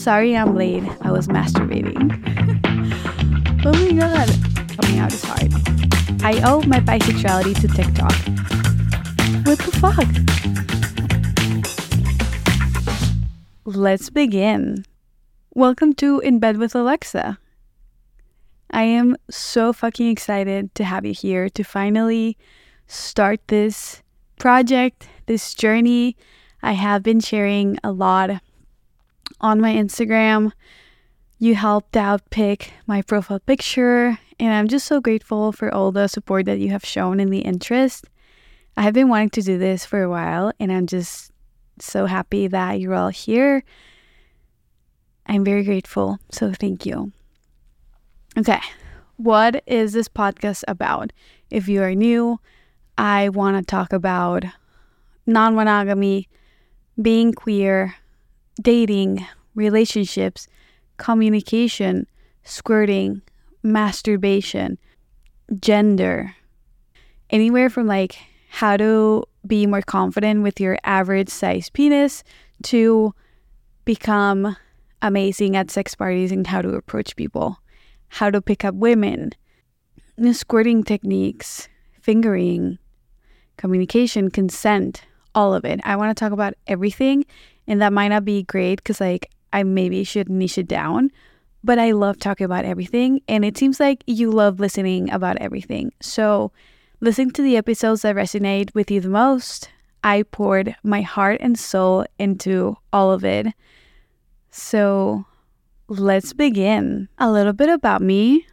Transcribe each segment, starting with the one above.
Sorry I'm late. I was masturbating. oh my god. Coming out is hard. I owe my bisexuality to TikTok. What the fuck? Let's begin. Welcome to In Bed with Alexa. I am so fucking excited to have you here to finally start this project, this journey. I have been sharing a lot on my Instagram. You helped out pick my profile picture, and I'm just so grateful for all the support that you have shown in the interest. I have been wanting to do this for a while, and I'm just so happy that you're all here. I'm very grateful, so thank you. Okay, what is this podcast about? If you are new, I want to talk about non monogamy, being queer, dating, relationships, communication, squirting, masturbation, gender, anywhere from like how to be more confident with your average size penis to become amazing at sex parties and how to approach people, how to pick up women, squirting techniques, fingering, communication, consent, all of it. I want to talk about everything, and that might not be great because, like, I maybe should niche it down, but I love talking about everything, and it seems like you love listening about everything. So, listen to the episodes that resonate with you the most. I poured my heart and soul into all of it. So, let's begin. A little bit about me.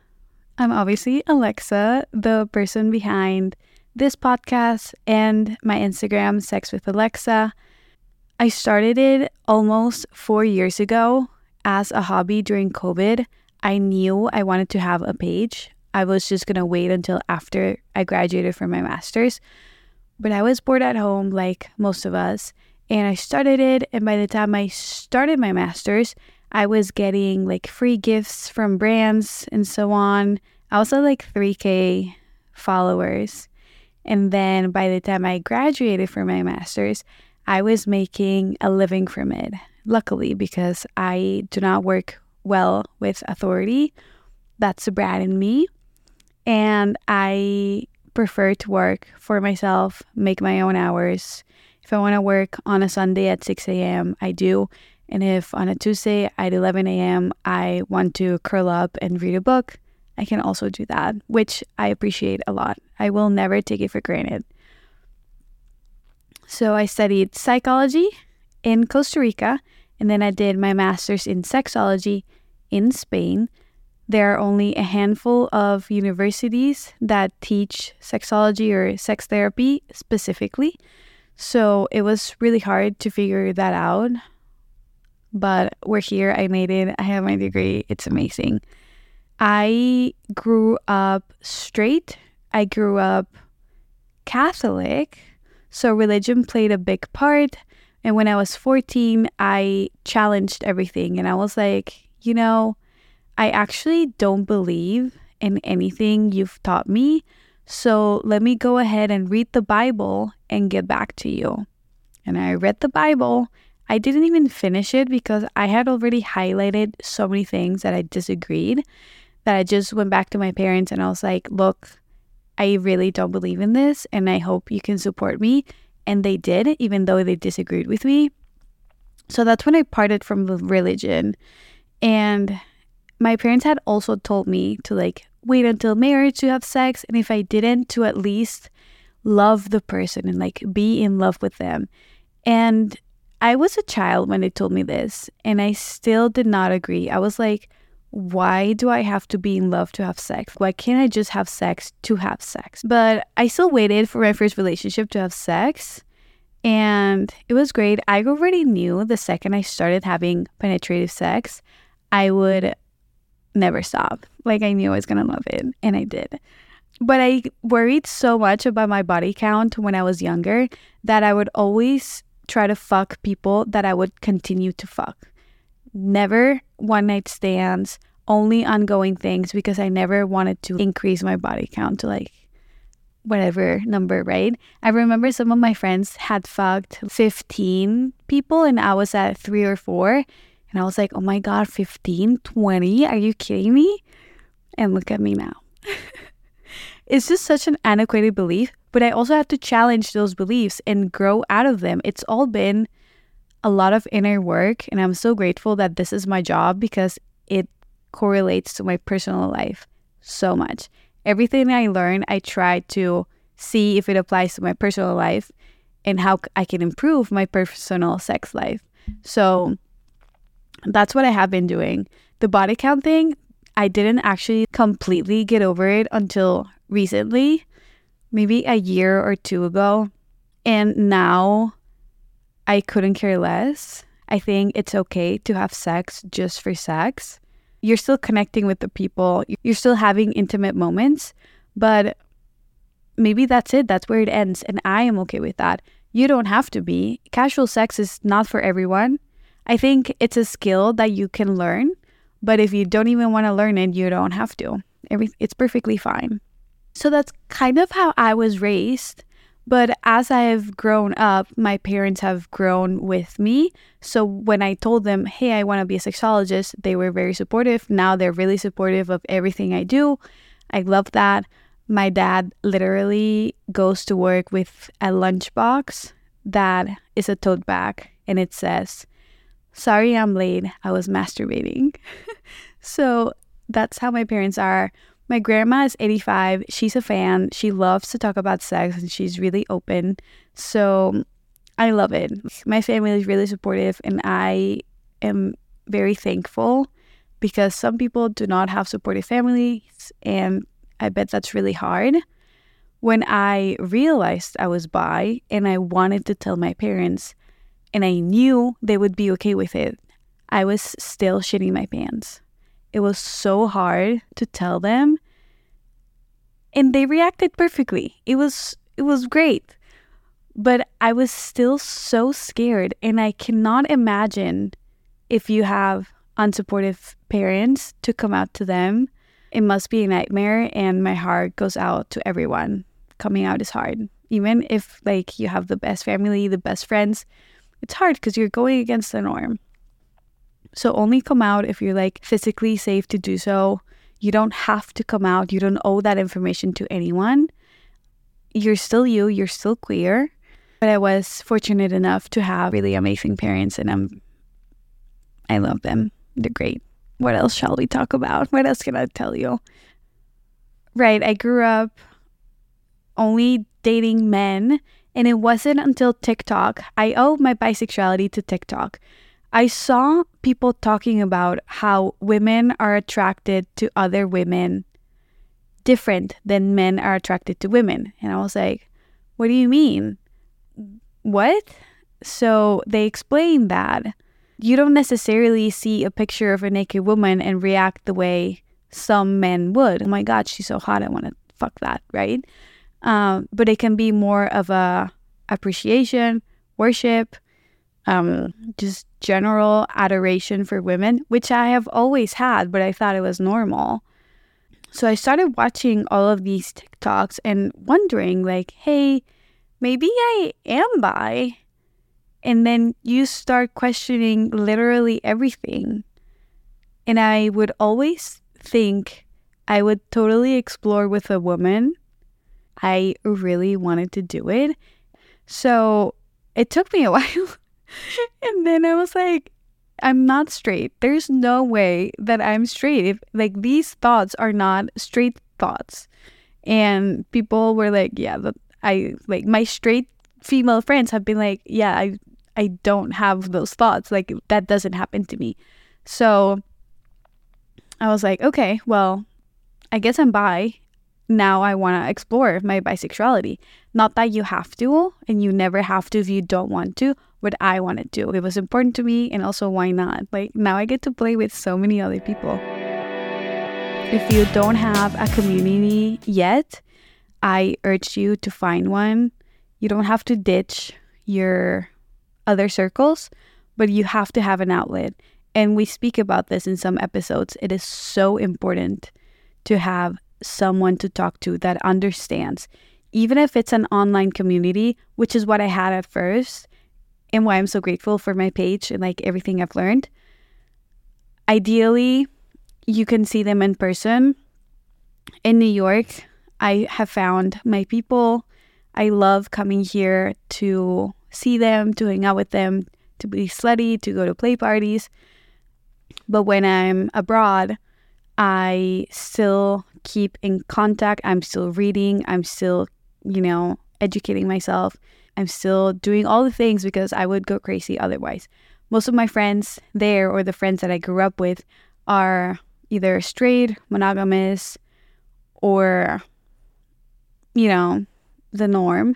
I'm obviously Alexa, the person behind this podcast and my Instagram, Sex with Alexa. I started it almost four years ago as a hobby during COVID. I knew I wanted to have a page. I was just going to wait until after I graduated from my master's. But I was bored at home, like most of us, and I started it. And by the time I started my master's, I was getting like free gifts from brands and so on. I also like 3K followers. And then by the time I graduated from my master's, I was making a living from it. Luckily, because I do not work well with authority. That's a brat in me. And I prefer to work for myself, make my own hours. If I want to work on a Sunday at 6 a.m., I do. And if on a Tuesday at 11 a.m., I want to curl up and read a book, I can also do that, which I appreciate a lot. I will never take it for granted. So I studied psychology in Costa Rica, and then I did my master's in sexology in Spain. There are only a handful of universities that teach sexology or sex therapy specifically. So it was really hard to figure that out. But we're here. I made it. I have my degree. It's amazing. I grew up straight. I grew up Catholic. So religion played a big part. And when I was 14, I challenged everything. And I was like, you know, I actually don't believe in anything you've taught me. So let me go ahead and read the Bible and get back to you. And I read the Bible. I didn't even finish it because I had already highlighted so many things that I disagreed that I just went back to my parents and I was like, look, I really don't believe in this and I hope you can support me. And they did, even though they disagreed with me. So that's when I parted from the religion. And my parents had also told me to like wait until marriage to have sex. And if I didn't, to at least love the person and like be in love with them. And I was a child when they told me this, and I still did not agree. I was like, why do I have to be in love to have sex? Why can't I just have sex to have sex? But I still waited for my first relationship to have sex. And it was great. I already knew the second I started having penetrative sex, I would never stop. Like I knew I was going to love it. And I did. But I worried so much about my body count when I was younger that I would always try to fuck people that I would continue to fuck never one night stands, only ongoing things because I never wanted to increase my body count to like whatever number, right? I remember some of my friends had fucked 15 people and I was at three or four. And I was like, oh my God, 15, 20? Are you kidding me? And look at me now. it's just such an antiquated belief, but I also have to challenge those beliefs and grow out of them. It's all been a lot of inner work, and I'm so grateful that this is my job because it correlates to my personal life so much. Everything I learn, I try to see if it applies to my personal life and how I can improve my personal sex life. So that's what I have been doing. The body count thing, I didn't actually completely get over it until recently, maybe a year or two ago. And now I couldn't care less. I think it's okay to have sex just for sex. You're still connecting with the people, you're still having intimate moments, but maybe that's it. That's where it ends. And I am okay with that. You don't have to be. Casual sex is not for everyone. I think it's a skill that you can learn, but if you don't even want to learn it, you don't have to. It's perfectly fine. So that's kind of how I was raised. But as I have grown up, my parents have grown with me. So when I told them, hey, I want to be a sexologist, they were very supportive. Now they're really supportive of everything I do. I love that. My dad literally goes to work with a lunchbox that is a tote bag and it says, Sorry I'm late. I was masturbating. so that's how my parents are. My grandma is 85. She's a fan. She loves to talk about sex and she's really open. So I love it. My family is really supportive and I am very thankful because some people do not have supportive families and I bet that's really hard. When I realized I was bi and I wanted to tell my parents, and I knew they would be okay with it, I was still shitting my pants. It was so hard to tell them. And they reacted perfectly. It was it was great. But I was still so scared and I cannot imagine if you have unsupportive parents to come out to them it must be a nightmare and my heart goes out to everyone. Coming out is hard. Even if like you have the best family, the best friends, it's hard because you're going against the norm. So only come out if you're like physically safe to do so. You don't have to come out. You don't owe that information to anyone. You're still you, you're still queer. But I was fortunate enough to have really amazing parents and I'm I love them. They're great what else shall we talk about? What else can I tell you? Right, I grew up only dating men, and it wasn't until TikTok. I owe my bisexuality to TikTok. I saw people talking about how women are attracted to other women different than men are attracted to women. And I was like, what do you mean? What? So they explained that you don't necessarily see a picture of a naked woman and react the way some men would. Oh my God, she's so hot. I want to fuck that, right? Um, but it can be more of a appreciation, worship, um, just general adoration for women, which I have always had, but I thought it was normal. So I started watching all of these TikToks and wondering, like, hey, maybe I am bi. And then you start questioning literally everything. And I would always think I would totally explore with a woman. I really wanted to do it. So it took me a while. and then I was like, I'm not straight. There's no way that I'm straight. If like these thoughts are not straight thoughts. And people were like, yeah, that I like my straight female friends have been like, yeah, I I don't have those thoughts. Like that doesn't happen to me. So I was like, okay, well, I guess I'm bi. Now I want to explore my bisexuality. Not that you have to, and you never have to if you don't want to, but I want to do. It was important to me, and also why not? Like now I get to play with so many other people. If you don't have a community yet, I urge you to find one. You don't have to ditch your other circles, but you have to have an outlet. And we speak about this in some episodes. It is so important to have someone to talk to that understands, even if it's an online community, which is what I had at first, and why I'm so grateful for my page and like everything I've learned. ideally, you can see them in person. In New York, I have found my people. I love coming here to see them, to hang out with them, to be slutty, to go to play parties. But when I'm abroad, I still keep in contact. I'm still reading. I'm still, you know, educating myself. I'm still doing all the things because I would go crazy otherwise. Most of my friends there or the friends that I grew up with are either straight, monogamous, or, you know, the norm.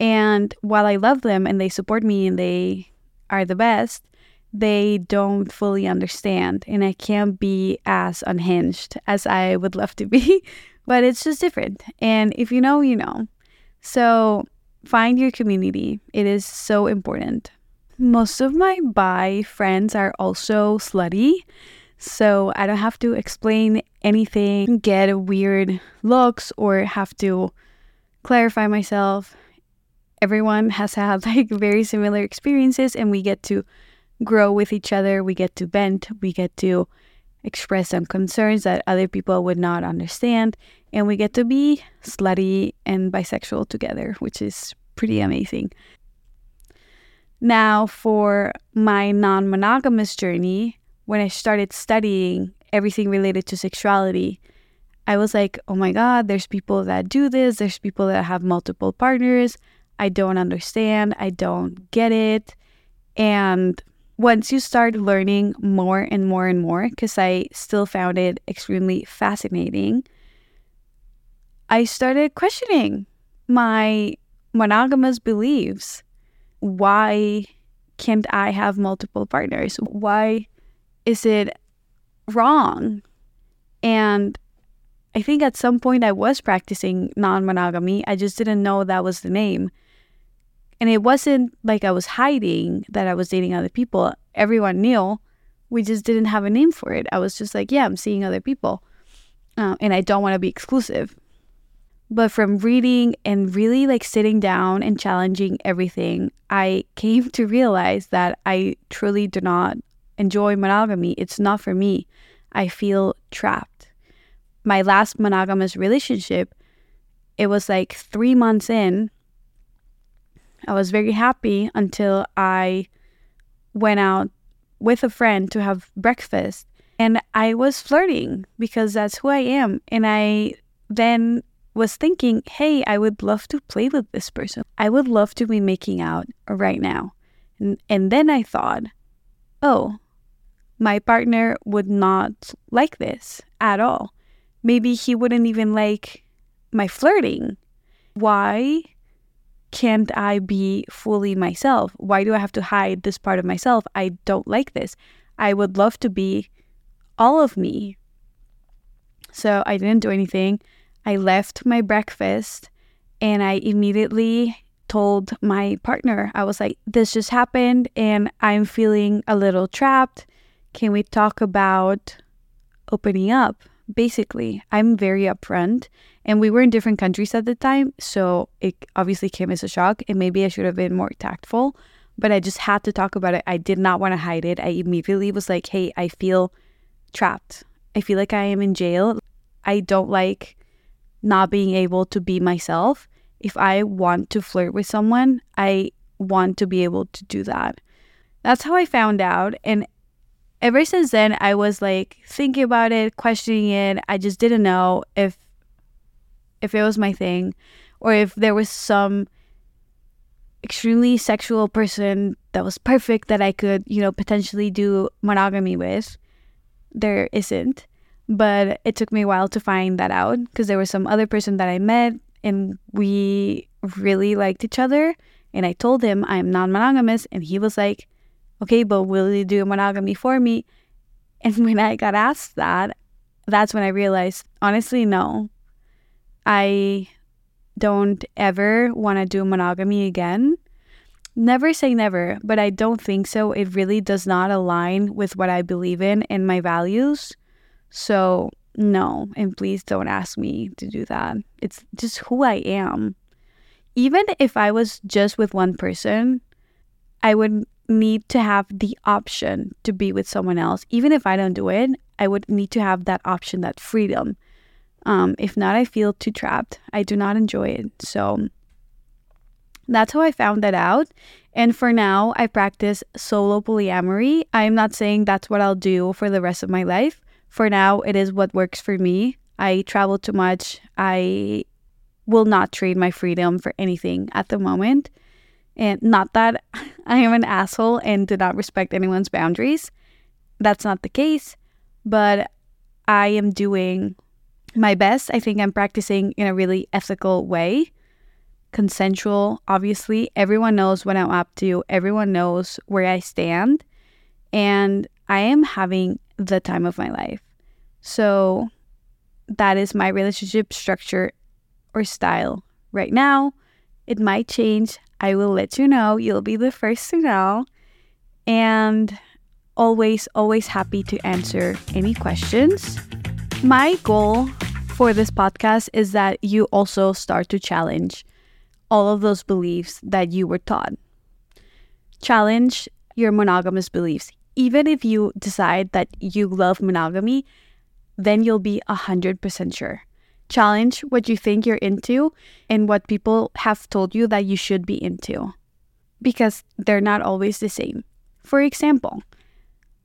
And while I love them and they support me and they are the best, they don't fully understand. And I can't be as unhinged as I would love to be, but it's just different. And if you know, you know. So find your community, it is so important. Most of my bi friends are also slutty. So I don't have to explain anything, get weird looks, or have to clarify myself. Everyone has had like very similar experiences, and we get to grow with each other. We get to vent. We get to express some concerns that other people would not understand. And we get to be slutty and bisexual together, which is pretty amazing. Now, for my non monogamous journey, when I started studying everything related to sexuality, I was like, oh my God, there's people that do this, there's people that have multiple partners. I don't understand, I don't get it. And once you start learning more and more and more, because I still found it extremely fascinating, I started questioning my monogamous beliefs. Why can't I have multiple partners? Why is it wrong? And I think at some point I was practicing non monogamy. I just didn't know that was the name. And it wasn't like I was hiding that I was dating other people. Everyone knew. We just didn't have a name for it. I was just like, yeah, I'm seeing other people. Uh, and I don't want to be exclusive. But from reading and really like sitting down and challenging everything, I came to realize that I truly do not enjoy monogamy. It's not for me. I feel trapped. My last monogamous relationship, it was like three months in. I was very happy until I went out with a friend to have breakfast and I was flirting because that's who I am. And I then was thinking, hey, I would love to play with this person. I would love to be making out right now. And, and then I thought, oh, my partner would not like this at all. Maybe he wouldn't even like my flirting. Why can't I be fully myself? Why do I have to hide this part of myself? I don't like this. I would love to be all of me. So I didn't do anything. I left my breakfast and I immediately told my partner, I was like, this just happened and I'm feeling a little trapped. Can we talk about opening up? Basically, I'm very upfront, and we were in different countries at the time, so it obviously came as a shock, and maybe I should have been more tactful, but I just had to talk about it. I did not want to hide it. I immediately was like, hey, I feel trapped. I feel like I am in jail. I don't like not being able to be myself. If I want to flirt with someone, I want to be able to do that. That's how I found out. And ever since then, I was like thinking about it, questioning it. I just didn't know if if it was my thing or if there was some extremely sexual person that was perfect that I could, you know, potentially do monogamy with. There isn't. But it took me a while to find that out because there was some other person that I met and we really liked each other. And I told him I'm non monogamous, and he was like, okay, but will you do monogamy for me? And when I got asked that, that's when I realized, honestly, no. I don't ever want to do monogamy again. Never say never, but I don't think so. It really does not align with what I believe in and my values. So, no, and please don't ask me to do that. It's just who I am. Even if I was just with one person, I would need to have the option to be with someone else. Even if I don't do it, I would need to have that option, that freedom. Um, if not, I feel too trapped. I do not enjoy it. So that's how I found that out. And for now, I practice solo polyamory. I'm not saying that's what I'll do for the rest of my life. For now, it is what works for me. I travel too much. I will not trade my freedom for anything at the moment. And not that I am an asshole and do not respect anyone's boundaries. That's not the case. But I am doing my best. I think I'm practicing in a really ethical way, consensual, obviously. Everyone knows what I'm up to, everyone knows where I stand. And I am having the time of my life. So that is my relationship structure or style right now. It might change. I will let you know. You'll be the first to know. And always, always happy to answer any questions. My goal for this podcast is that you also start to challenge all of those beliefs that you were taught. Challenge your monogamous beliefs. Even if you decide that you love monogamy, then you'll be 100% sure. Challenge what you think you're into and what people have told you that you should be into because they're not always the same. For example,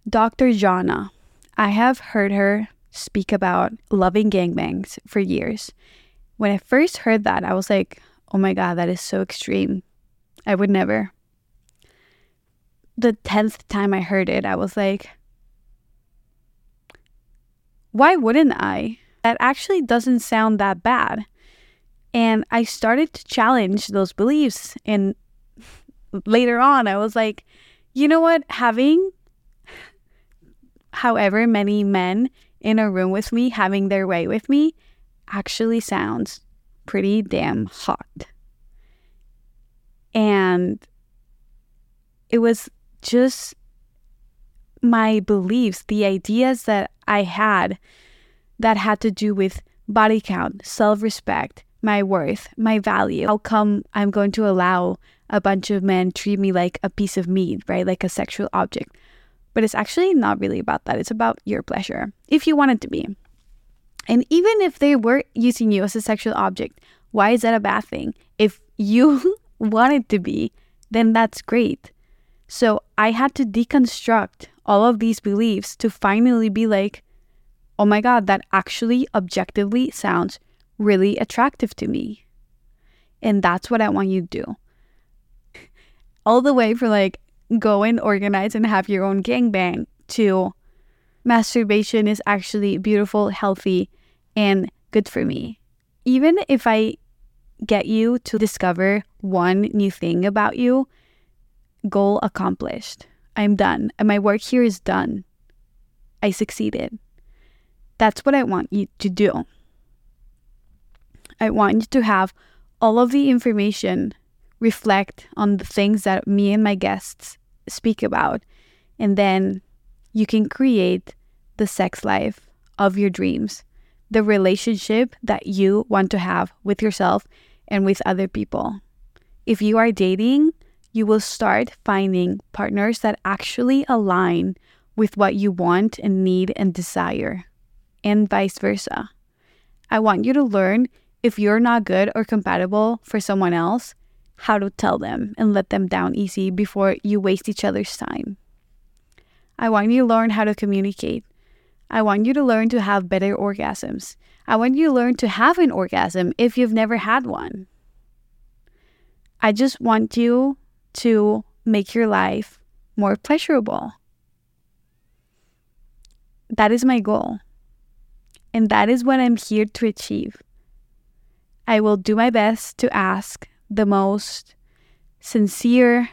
Dr. Zhana, I have heard her speak about loving gangbangs for years. When I first heard that, I was like, oh my God, that is so extreme. I would never. The 10th time I heard it, I was like, why wouldn't I? That actually doesn't sound that bad. And I started to challenge those beliefs. And later on, I was like, you know what? Having however many men in a room with me having their way with me actually sounds pretty damn hot. And it was just my beliefs, the ideas that I had that had to do with body count, self respect, my worth, my value. How come I'm going to allow a bunch of men treat me like a piece of meat, right? Like a sexual object. But it's actually not really about that. It's about your pleasure, if you want it to be. And even if they were using you as a sexual object, why is that a bad thing? If you want it to be, then that's great. So I had to deconstruct all of these beliefs to finally be like, oh my God, that actually objectively sounds really attractive to me. And that's what I want you to do. All the way from like go and organize and have your own gangbang to masturbation is actually beautiful, healthy, and good for me. Even if I get you to discover one new thing about you, goal accomplished. I'm done. And my work here is done. I succeeded. That's what I want you to do. I want you to have all of the information reflect on the things that me and my guests speak about. And then you can create the sex life of your dreams, the relationship that you want to have with yourself and with other people. If you are dating, you will start finding partners that actually align with what you want and need and desire, and vice versa. I want you to learn if you're not good or compatible for someone else, how to tell them and let them down easy before you waste each other's time. I want you to learn how to communicate. I want you to learn to have better orgasms. I want you to learn to have an orgasm if you've never had one. I just want you to make your life more pleasurable. That is my goal. And that is what I'm here to achieve. I will do my best to ask the most sincere,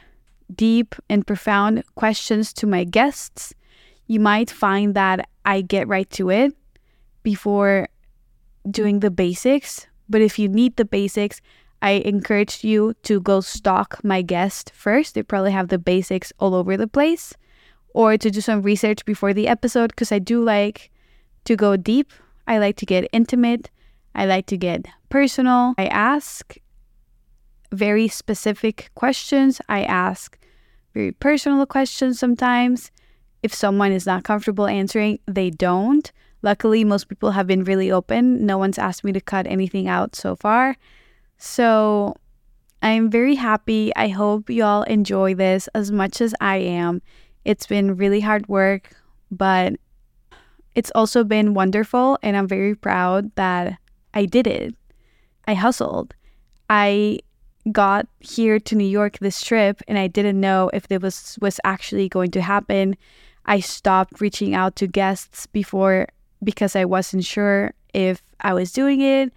deep, and profound questions to my guests. You might find that I get right to it before doing the basics. But if you need the basics, I encourage you to go stalk my guest first. They probably have the basics all over the place, or to do some research before the episode because I do like to go deep. I like to get intimate. I like to get personal. I ask very specific questions. I ask very personal questions sometimes. If someone is not comfortable answering, they don't. Luckily, most people have been really open. No one's asked me to cut anything out so far. So I'm very happy. I hope y'all enjoy this as much as I am. It's been really hard work, but it's also been wonderful. And I'm very proud that I did it. I hustled. I got here to New York this trip and I didn't know if it was was actually going to happen. I stopped reaching out to guests before because I wasn't sure if I was doing it.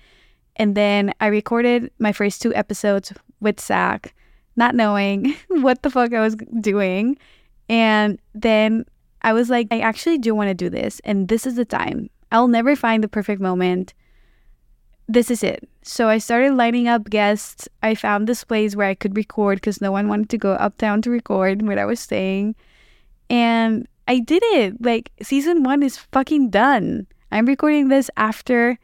And then I recorded my first two episodes with Zach, not knowing what the fuck I was doing. And then I was like, I actually do want to do this. And this is the time. I'll never find the perfect moment. This is it. So I started lining up guests. I found this place where I could record because no one wanted to go uptown to record where I was staying. And I did it. Like, season one is fucking done. I'm recording this after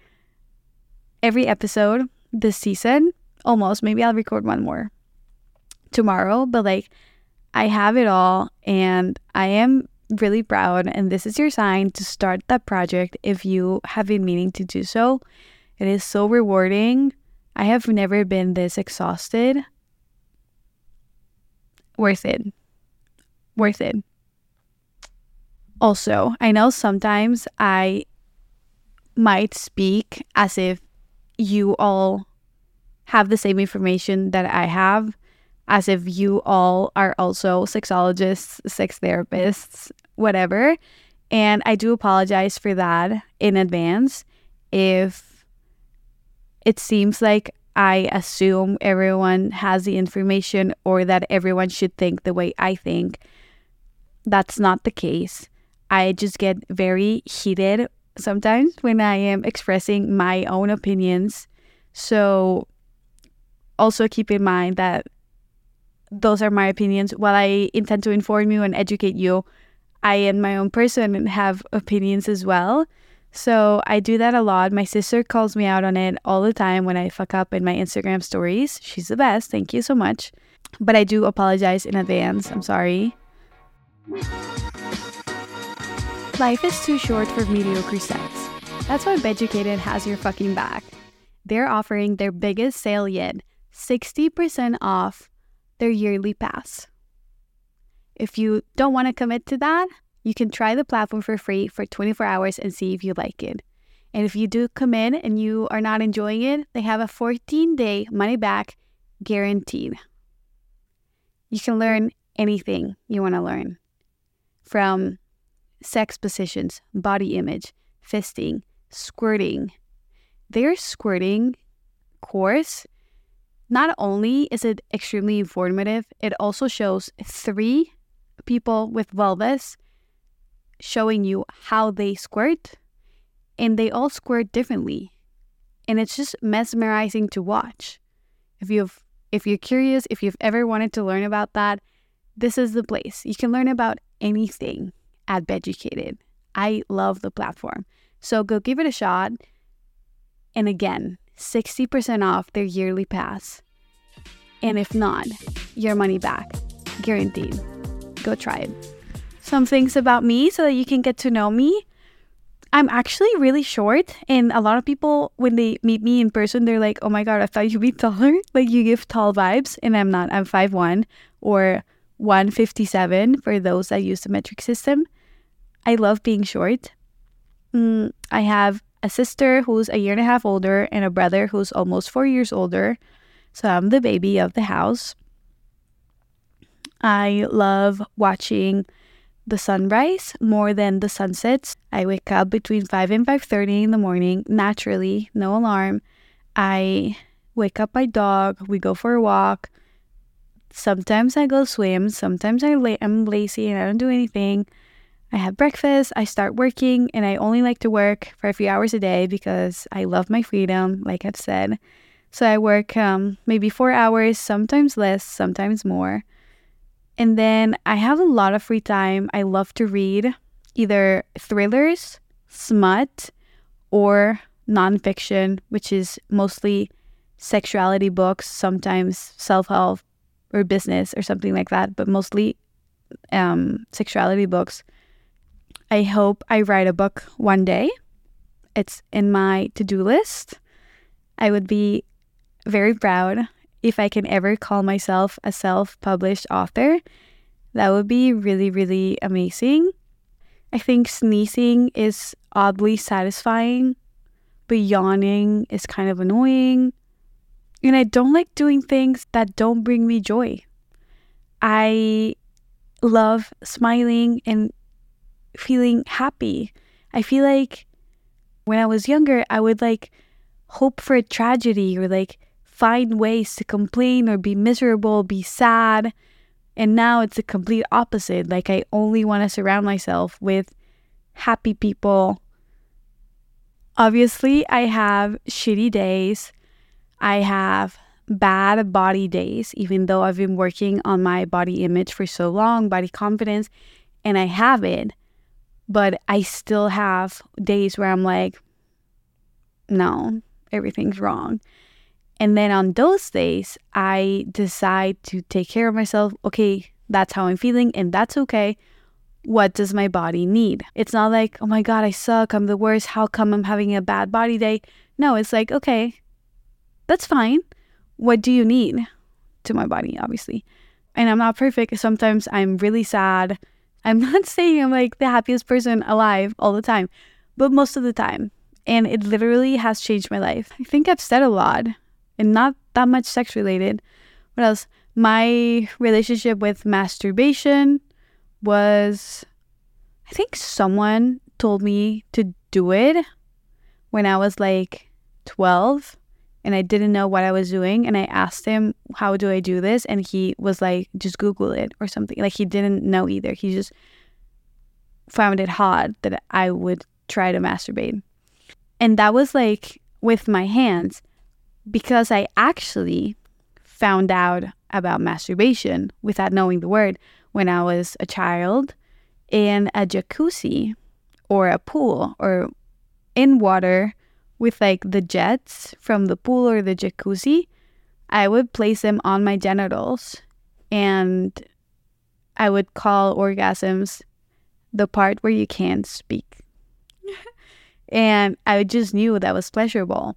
every episode this season. Almost. Maybe I'll record one more tomorrow. But like, I have it all and I am really proud. And this is your sign to start that project if you have been meaning to do so. It is so rewarding. I have never been this exhausted. Worth it. Worth it. Also, I know sometimes I might speak as if you all have the same information that I have, as if you all are also sexologists, sex therapists, whatever. And I do apologize for that in advance if it seems like I assume everyone has the information or that everyone should think the way I think. That's not the case. I just get very heated sometimes when I am expressing my own opinions. So also keep in mind that those are my opinions. While I intend to inform you and educate you, I am my own person and have opinions as well. So I do that a lot. My sister calls me out on it all the time when I fuck up in my Instagram stories. She's the best. Thank you so much. But I do apologize in advance. I'm sorry. Life is too short for mediocre sex. That's why Beducated has your fucking back. They're offering their biggest sale yet 60% off their yearly pass. If you don't want to commit to that, you can try the platform for free for 24 hours and see if you like it. And if you do commit and you are not enjoying it, they have a 14 day money back guaranteed. You can learn anything you want to learn from sex positions, body image, fisting, squirting. Their squirting course, not only is it extremely informative, it also shows three people with vulvas showing you how they squirt, and they all squirt differently. And it's just mesmerizing to watch. If you've if you're curious, if you've ever wanted to learn about that, this is the place. You can learn about anything at Beducated. I love the platform. So go give it a shot. And again, 60% off their yearly pass. And if not, your money back. Guaranteed. Go try it. Some things about me so that you can get to know me. I'm actually really short, and a lot of people, when they meet me in person, they're like, oh my god, I thought you'd be taller. Like, you give tall vibes, and I'm not. I'm 5'1 or 157 for those that use the metric system. I love being short. Mm, I have a sister who's a year and a half older and a brother who's almost four years older. So I'm the baby of the house. I love watching the sunrise more than the sunsets. I wake up between 5 and 5:30 in the morning naturally, no alarm. I wake up my dog, we go for a walk. Sometimes I go swim, sometimes I la- I'm lazy and I don't do anything. I have breakfast, I start working, and I only like to work for a few hours a day because I love my freedom, like I've said. So I work um, maybe four hours, sometimes less, sometimes more. And then I have a lot of free time. I love to read either thrillers, smut, or nonfiction, which is mostly sexuality books, sometimes self help or business or something like that, but mostly um, sexuality books. I hope I write a book one day. It's in my to do list. I would be very proud if I can ever call myself a self published author. That would be really, really amazing. I think sneezing is oddly satisfying, but yawning is kind of annoying. And I don't like doing things that don't bring me joy. I love smiling and feeling happy. I feel like when I was younger, I would like hope for a tragedy or like find ways to complain or be miserable, be sad. And now it's the complete opposite. Like, I only want to surround myself with happy people. Obviously, I have shitty days. I have bad body days, even though I've been working on my body image for so long, body confidence, and I have it. But I still have days where I'm like, no, everything's wrong. And then on those days, I decide to take care of myself. Okay, that's how I'm feeling, and that's okay. What does my body need? It's not like, oh my God, I suck. I'm the worst. How come I'm having a bad body day? No, it's like, okay, that's fine. What do you need to my body, obviously? And I'm not perfect. Sometimes I'm really sad. I'm not saying I'm like the happiest person alive all the time, but most of the time. And it literally has changed my life. I think I've said a lot and not that much sex related. What else? My relationship with masturbation was, I think someone told me to do it when I was like 12 and I didn't know what I was doing. And I asked him, How do I do this? And he was like, Just Google it or something. Like he didn't know either. He just found it hard that I would try to masturbate. And that was like with my hands because I actually found out about masturbation without knowing the word when I was a child in a jacuzzi or a pool or in water with like the jets from the pool or the jacuzzi. I would place them on my genitals and I would call orgasms the part where you can't speak. and I just knew that was pleasurable.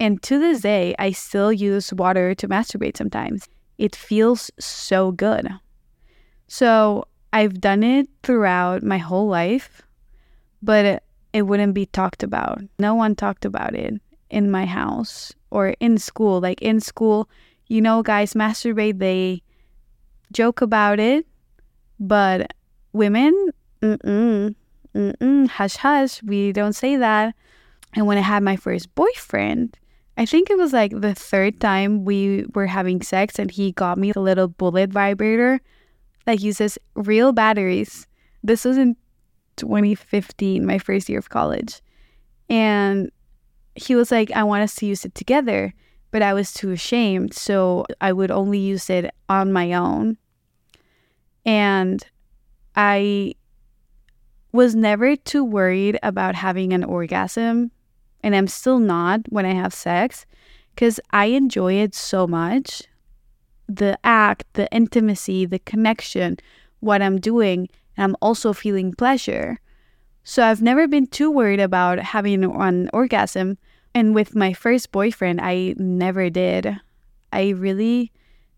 And to this day, I still use water to masturbate sometimes. It feels so good. So I've done it throughout my whole life, but it, wouldn't be talked about. No one talked about it in my house or in school. Like in school, you know, guys masturbate, they joke about it, but women, mm-mm, mm-mm, hush hush, we don't say that. And when I had my first boyfriend, I think it was like the third time we were having sex and he got me a little bullet vibrator that uses real batteries. This was in 2015, my first year of college. And he was like, I want us to use it together. But I was too ashamed. So I would only use it on my own. And I was never too worried about having an orgasm and I'm still not when I have sex because I enjoy it so much. The act, the intimacy, the connection, what I'm doing, and I'm also feeling pleasure. So I've never been too worried about having an orgasm. And with my first boyfriend, I never did. I really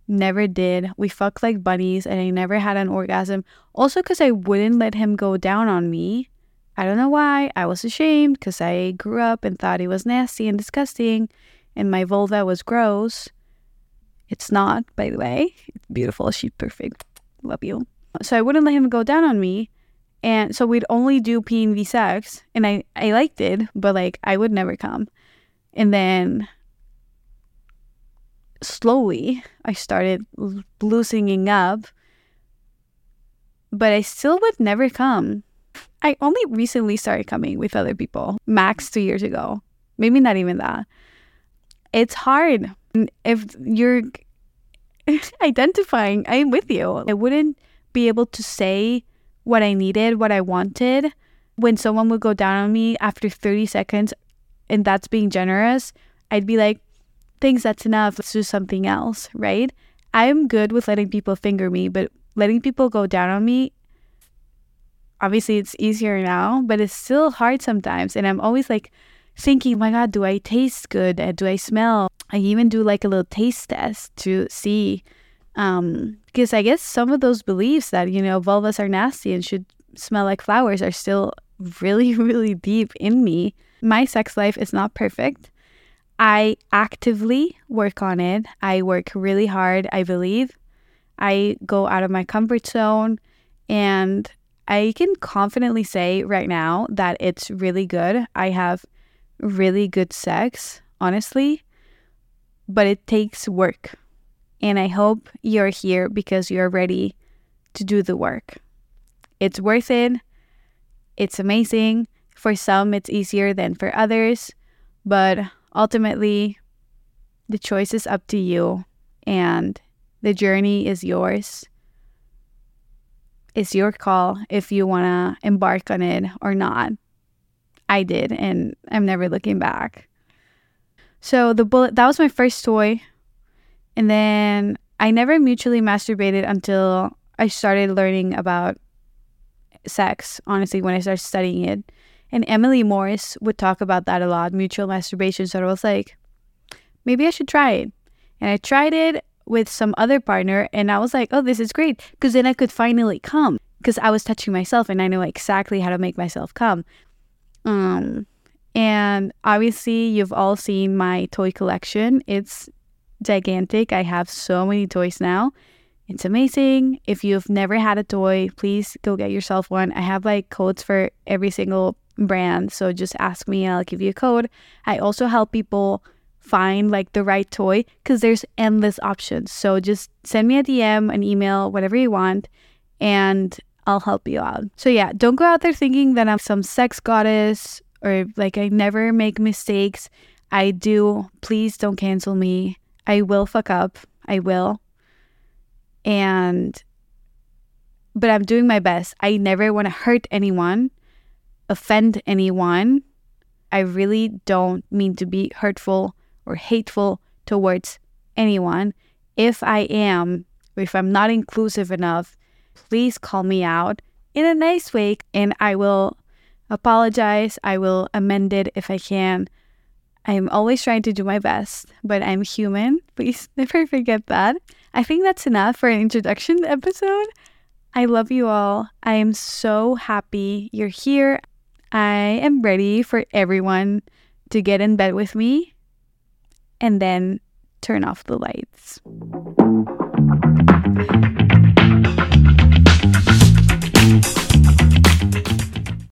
never did. We fucked like bunnies and I never had an orgasm. Also, because I wouldn't let him go down on me. I don't know why. I was ashamed because I grew up and thought it was nasty and disgusting and my vulva was gross. It's not, by the way. It's beautiful. She's perfect. Love you. So I wouldn't let him go down on me. And so we'd only do PNV sex. And I, I liked it, but like I would never come. And then slowly I started loosening up. But I still would never come. I only recently started coming with other people, max two years ago. Maybe not even that. It's hard. If you're identifying, I'm with you. I wouldn't be able to say what I needed, what I wanted when someone would go down on me after 30 seconds and that's being generous. I'd be like, thanks, that's enough. Let's do something else, right? I'm good with letting people finger me, but letting people go down on me, obviously it's easier now, but it's still hard sometimes. And I'm always like thinking, my God, do I taste good? Do I smell? I even do like a little taste test to see. Um, because I guess some of those beliefs that, you know, vulvas are nasty and should smell like flowers are still really, really deep in me. My sex life is not perfect. I actively work on it. I work really hard, I believe. I go out of my comfort zone and I can confidently say right now that it's really good. I have really good sex, honestly, but it takes work. And I hope you're here because you're ready to do the work. It's worth it. It's amazing. For some, it's easier than for others, but ultimately, the choice is up to you and the journey is yours. It's your call if you want to embark on it or not. I did, and I'm never looking back. So, the bullet that was my first toy. And then I never mutually masturbated until I started learning about sex, honestly, when I started studying it. And Emily Morse would talk about that a lot, mutual masturbation. So I was like, maybe I should try it. And I tried it with some other partner, and I was like, oh, this is great. Because then I could finally come because I was touching myself and I know exactly how to make myself come. Um, and obviously, you've all seen my toy collection. It's gigantic. I have so many toys now. It's amazing. If you've never had a toy, please go get yourself one. I have like codes for every single brand. So just ask me and I'll give you a code. I also help people find like the right toy because there's endless options. So just send me a DM, an email, whatever you want, and I'll help you out. So yeah, don't go out there thinking that I'm some sex goddess or like I never make mistakes. I do. Please don't cancel me. I will fuck up. I will. And but I'm doing my best. I never want to hurt anyone offend anyone. I really don't mean to be hurtful or hateful towards anyone. If I am, if I'm not inclusive enough, please call me out in a nice way and I will apologize. I will amend it if I can. I'm always trying to do my best, but I'm human. Please never forget that. I think that's enough for an introduction episode. I love you all. I am so happy you're here. I am ready for everyone to get in bed with me and then turn off the lights.